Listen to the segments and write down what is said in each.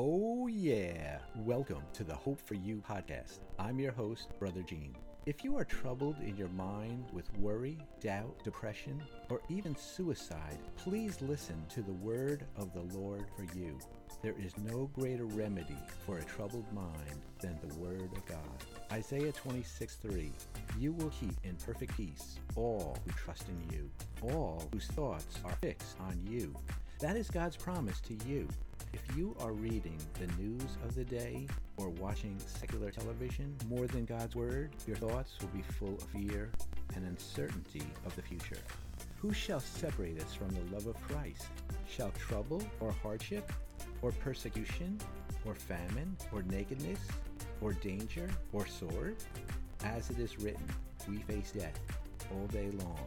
Oh, yeah. Welcome to the Hope for You podcast. I'm your host, Brother Gene. If you are troubled in your mind with worry, doubt, depression, or even suicide, please listen to the word of the Lord for you. There is no greater remedy for a troubled mind than the word of God. Isaiah 26 3 You will keep in perfect peace all who trust in you, all whose thoughts are fixed on you. That is God's promise to you. If you are reading the news of the day or watching secular television more than God's Word, your thoughts will be full of fear and uncertainty of the future. Who shall separate us from the love of Christ? Shall trouble or hardship or persecution or famine or nakedness or danger or sword? As it is written, we face death all day long.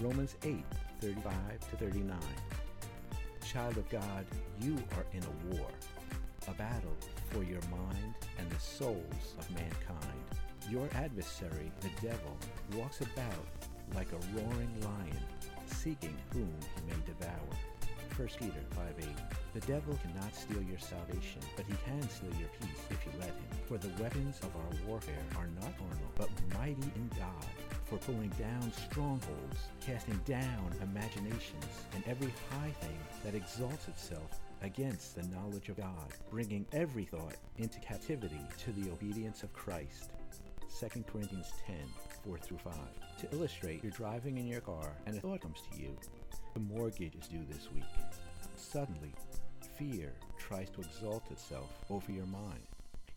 Romans 8 35 to 39 child of God, you are in a war, a battle for your mind and the souls of mankind. Your adversary, the devil, walks about like a roaring lion, seeking whom he may devour. 1 Peter 5 8. The devil cannot steal your salvation, but he can steal your peace if you let him. For the weapons of our warfare are not carnal, but mighty in God for pulling down strongholds, casting down imaginations, and every high thing that exalts itself against the knowledge of God, bringing every thought into captivity to the obedience of Christ. 2 Corinthians 10 4 through 5. To illustrate, you're driving in your car and a thought comes to you. The mortgage is due this week. Suddenly, fear tries to exalt itself over your mind.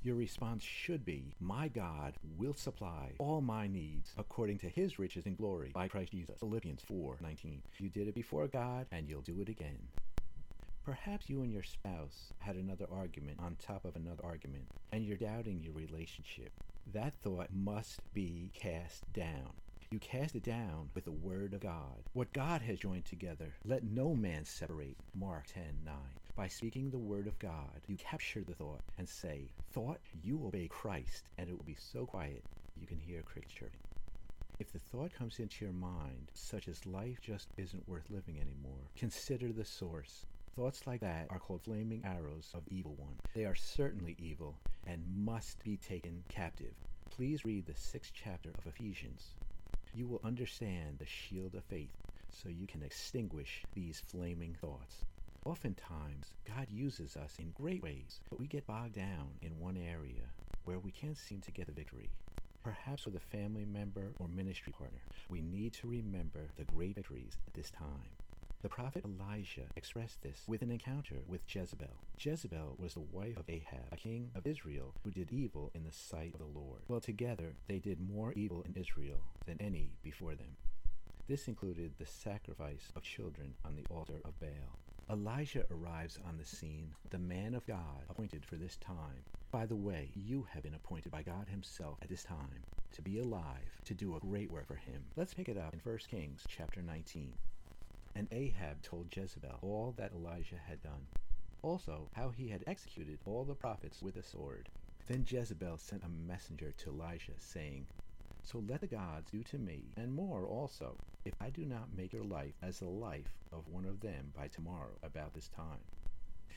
Your response should be, My God will supply all my needs according to his riches and glory by Christ Jesus. Philippians 4 19. You did it before God, and you'll do it again. Perhaps you and your spouse had another argument on top of another argument, and you're doubting your relationship. That thought must be cast down. You cast it down with the word of God. What God has joined together, let no man separate. Mark 10 9. By speaking the word of God, you capture the thought and say, Thought, you obey Christ, and it will be so quiet you can hear crickets chirping. If the thought comes into your mind, such as life just isn't worth living anymore, consider the source. Thoughts like that are called flaming arrows of evil one. They are certainly evil and must be taken captive. Please read the sixth chapter of Ephesians. You will understand the shield of faith so you can extinguish these flaming thoughts. Oftentimes, God uses us in great ways, but we get bogged down in one area where we can't seem to get the victory. Perhaps with a family member or ministry partner, we need to remember the great victories at this time. The prophet Elijah expressed this with an encounter with Jezebel. Jezebel was the wife of Ahab, a king of Israel who did evil in the sight of the Lord. Well, together they did more evil in Israel than any before them. This included the sacrifice of children on the altar of Baal. Elijah arrives on the scene, the man of God appointed for this time. By the way, you have been appointed by God Himself at this time to be alive, to do a great work for Him. Let's pick it up in 1 Kings chapter 19. And Ahab told Jezebel all that Elijah had done, also how he had executed all the prophets with a sword. Then Jezebel sent a messenger to Elijah, saying, so let the gods do to me, and more also, if I do not make your life as the life of one of them by tomorrow about this time.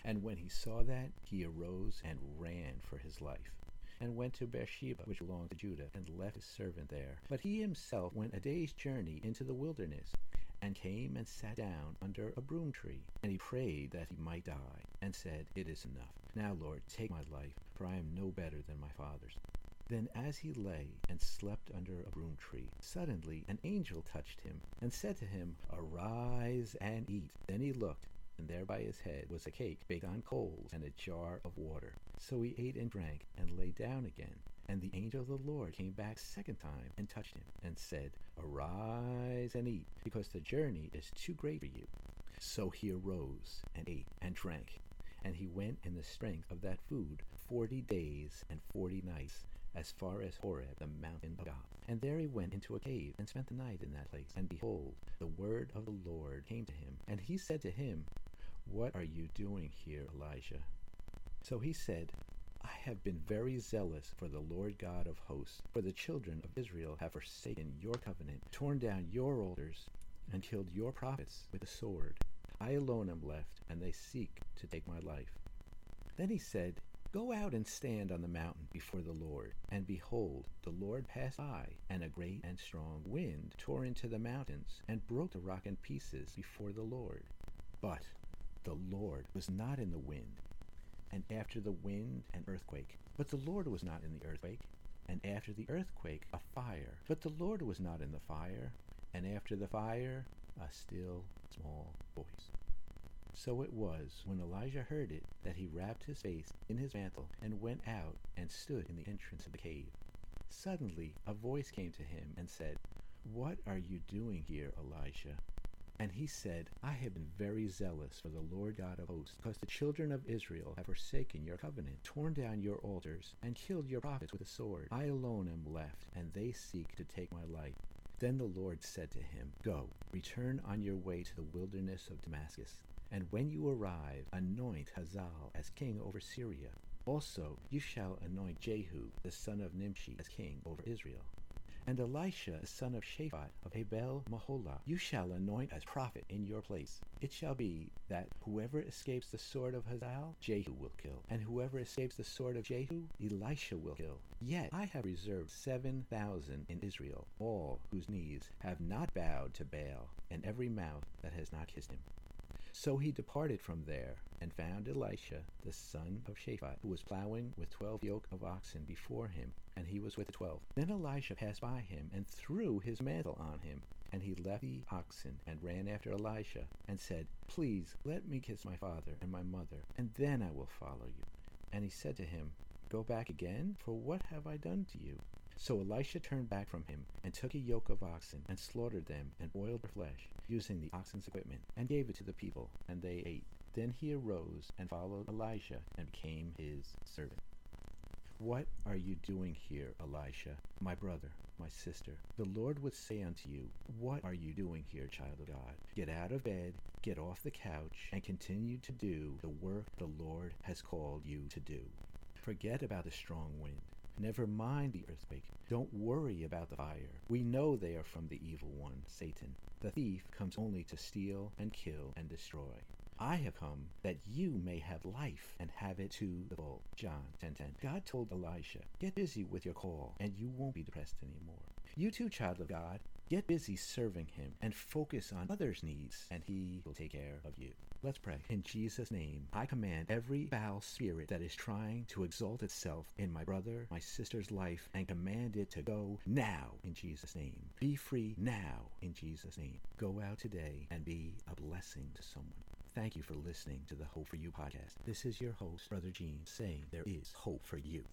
And when he saw that, he arose and ran for his life, and went to Beersheba, which belonged to Judah, and left his servant there. But he himself went a day's journey into the wilderness, and came and sat down under a broom tree. And he prayed that he might die, and said, It is enough. Now, Lord, take my life, for I am no better than my father's. Then as he lay and slept under a broom tree, suddenly an angel touched him, and said to him, Arise and eat. Then he looked, and there by his head was a cake baked on coals and a jar of water. So he ate and drank, and lay down again. And the angel of the Lord came back second time and touched him, and said, Arise and eat, because the journey is too great for you. So he arose and ate and drank And he went in the strength of that food forty days and forty nights, as far as Horeb, the mountain of God. And there he went into a cave and spent the night in that place. And behold, the word of the Lord came to him. And he said to him, What are you doing here, Elijah? So he said, I have been very zealous for the Lord God of hosts, for the children of Israel have forsaken your covenant, torn down your altars, and killed your prophets with the sword. I alone am left, and they seek to take my life. Then he said, Go out and stand on the mountain before the Lord. And behold, the Lord passed by, and a great and strong wind tore into the mountains, and broke the rock in pieces before the Lord. But the Lord was not in the wind, and after the wind an earthquake. But the Lord was not in the earthquake, and after the earthquake a fire. But the Lord was not in the fire, and after the fire a still small voice. So it was, when Elijah heard it, that he wrapped his face in his mantle and went out and stood in the entrance of the cave. Suddenly a voice came to him and said, What are you doing here, Elijah? And he said, I have been very zealous for the Lord God of hosts, because the children of Israel have forsaken your covenant, torn down your altars, and killed your prophets with a sword. I alone am left, and they seek to take my life. Then the Lord said to him, Go, return on your way to the wilderness of Damascus, and when you arrive, anoint Hazael as king over Syria. Also, you shall anoint Jehu, the son of Nimshi, as king over Israel. And Elisha, the son of Shaphat of Abel Meholah, you shall anoint as prophet in your place. It shall be that whoever escapes the sword of Hazael, Jehu will kill, and whoever escapes the sword of Jehu, Elisha will kill. Yet I have reserved seven thousand in Israel, all whose knees have not bowed to Baal, and every mouth that has not kissed him. So he departed from there and found Elisha, the son of Shaphat, who was plowing with twelve yoke of oxen before him, and he was with the twelve. Then Elisha passed by him and threw his mantle on him. And he left the oxen and ran after Elisha and said, Please let me kiss my father and my mother, and then I will follow you. And he said to him, Go back again, for what have I done to you? So Elisha turned back from him and took a yoke of oxen and slaughtered them and boiled their flesh, using the oxen's equipment, and gave it to the people, and they ate. Then he arose and followed Elisha and became his servant. What are you doing here, Elisha, my brother, my sister? The Lord would say unto you, What are you doing here, child of God? Get out of bed, get off the couch, and continue to do the work the Lord has called you to do. Forget about the strong wind. Never mind the earthquake. Don't worry about the fire. We know they are from the evil one, Satan. The thief comes only to steal and kill and destroy. I have come that you may have life and have it to the full. John 10:10. God told Elisha, "Get busy with your call, and you won't be depressed anymore." You too, child of God, get busy serving Him and focus on others' needs, and He will take care of you. Let's pray. In Jesus' name, I command every foul spirit that is trying to exalt itself in my brother, my sister's life, and command it to go now in Jesus' name. Be free now in Jesus' name. Go out today and be a blessing to someone. Thank you for listening to the Hope for You podcast. This is your host, Brother Gene, saying there is hope for you.